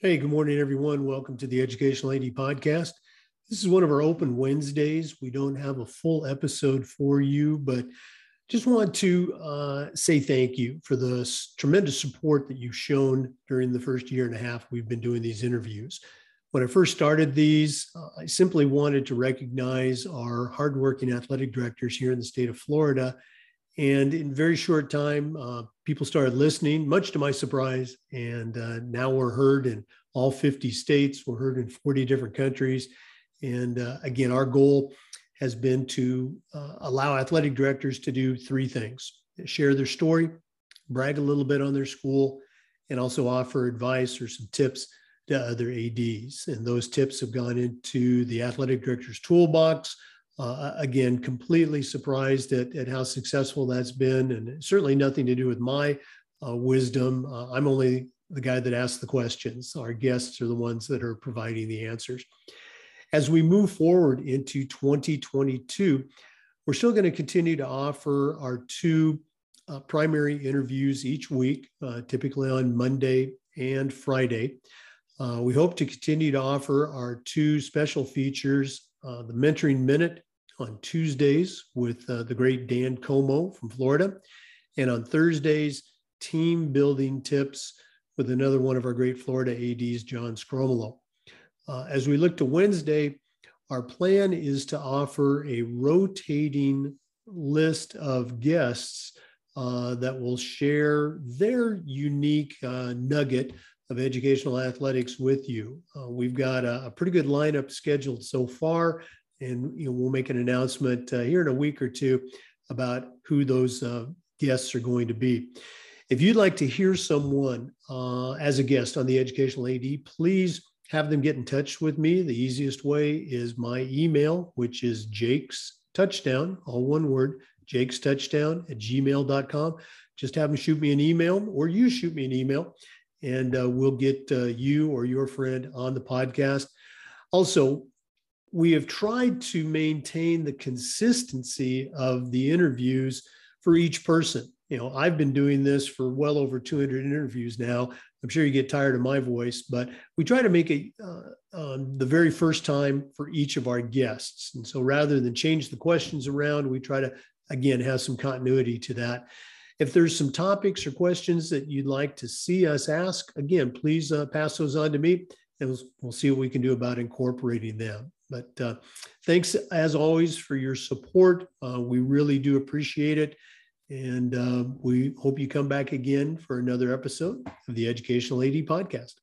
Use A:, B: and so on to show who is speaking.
A: Hey, good morning, everyone. Welcome to the Educational AD Podcast. This is one of our open Wednesdays. We don't have a full episode for you, but just want to uh, say thank you for the tremendous support that you've shown during the first year and a half we've been doing these interviews. When I first started these, uh, I simply wanted to recognize our hardworking athletic directors here in the state of Florida and in very short time, uh, people started listening, much to my surprise. And uh, now we're heard in all 50 states, we're heard in 40 different countries. And uh, again, our goal has been to uh, allow athletic directors to do three things share their story, brag a little bit on their school, and also offer advice or some tips to other ADs. And those tips have gone into the athletic director's toolbox uh, again, completely surprised at, at how successful that's been, and certainly nothing to do with my uh, wisdom. Uh, I'm only the guy that asks the questions. Our guests are the ones that are providing the answers. As we move forward into 2022, we're still going to continue to offer our two uh, primary interviews each week, uh, typically on Monday and Friday. Uh, we hope to continue to offer our two special features uh, the Mentoring Minute on Tuesdays with uh, the great Dan Como from Florida, and on Thursdays, team building tips with another one of our great Florida ADs, John Scromolo. Uh, as we look to Wednesday, our plan is to offer a rotating list of guests uh, that will share their unique uh, nugget of educational athletics with you. Uh, we've got a, a, pretty good lineup scheduled so far and you know, we'll make an announcement uh, here in a week or two about who those uh, guests are going to be. If you'd like to hear someone uh, as a guest on the Educational AD, please have them get in touch with me. The easiest way is my email, which is Jake's Touchdown, all one word, Jake's Touchdown at gmail.com. Just have them shoot me an email or you shoot me an email and uh, we'll get uh, you or your friend on the podcast. Also, we have tried to maintain the consistency of the interviews for each person. You know, I've been doing this for well over 200 interviews now. I'm sure you get tired of my voice, but we try to make it uh, um, the very first time for each of our guests. And so rather than change the questions around, we try to, again, have some continuity to that. If there's some topics or questions that you'd like to see us ask, again, please uh, pass those on to me and we'll, we'll see what we can do about incorporating them. But uh, thanks as always for your support. Uh, we really do appreciate it. And uh, we hope you come back again for another episode of the Educational AD Podcast.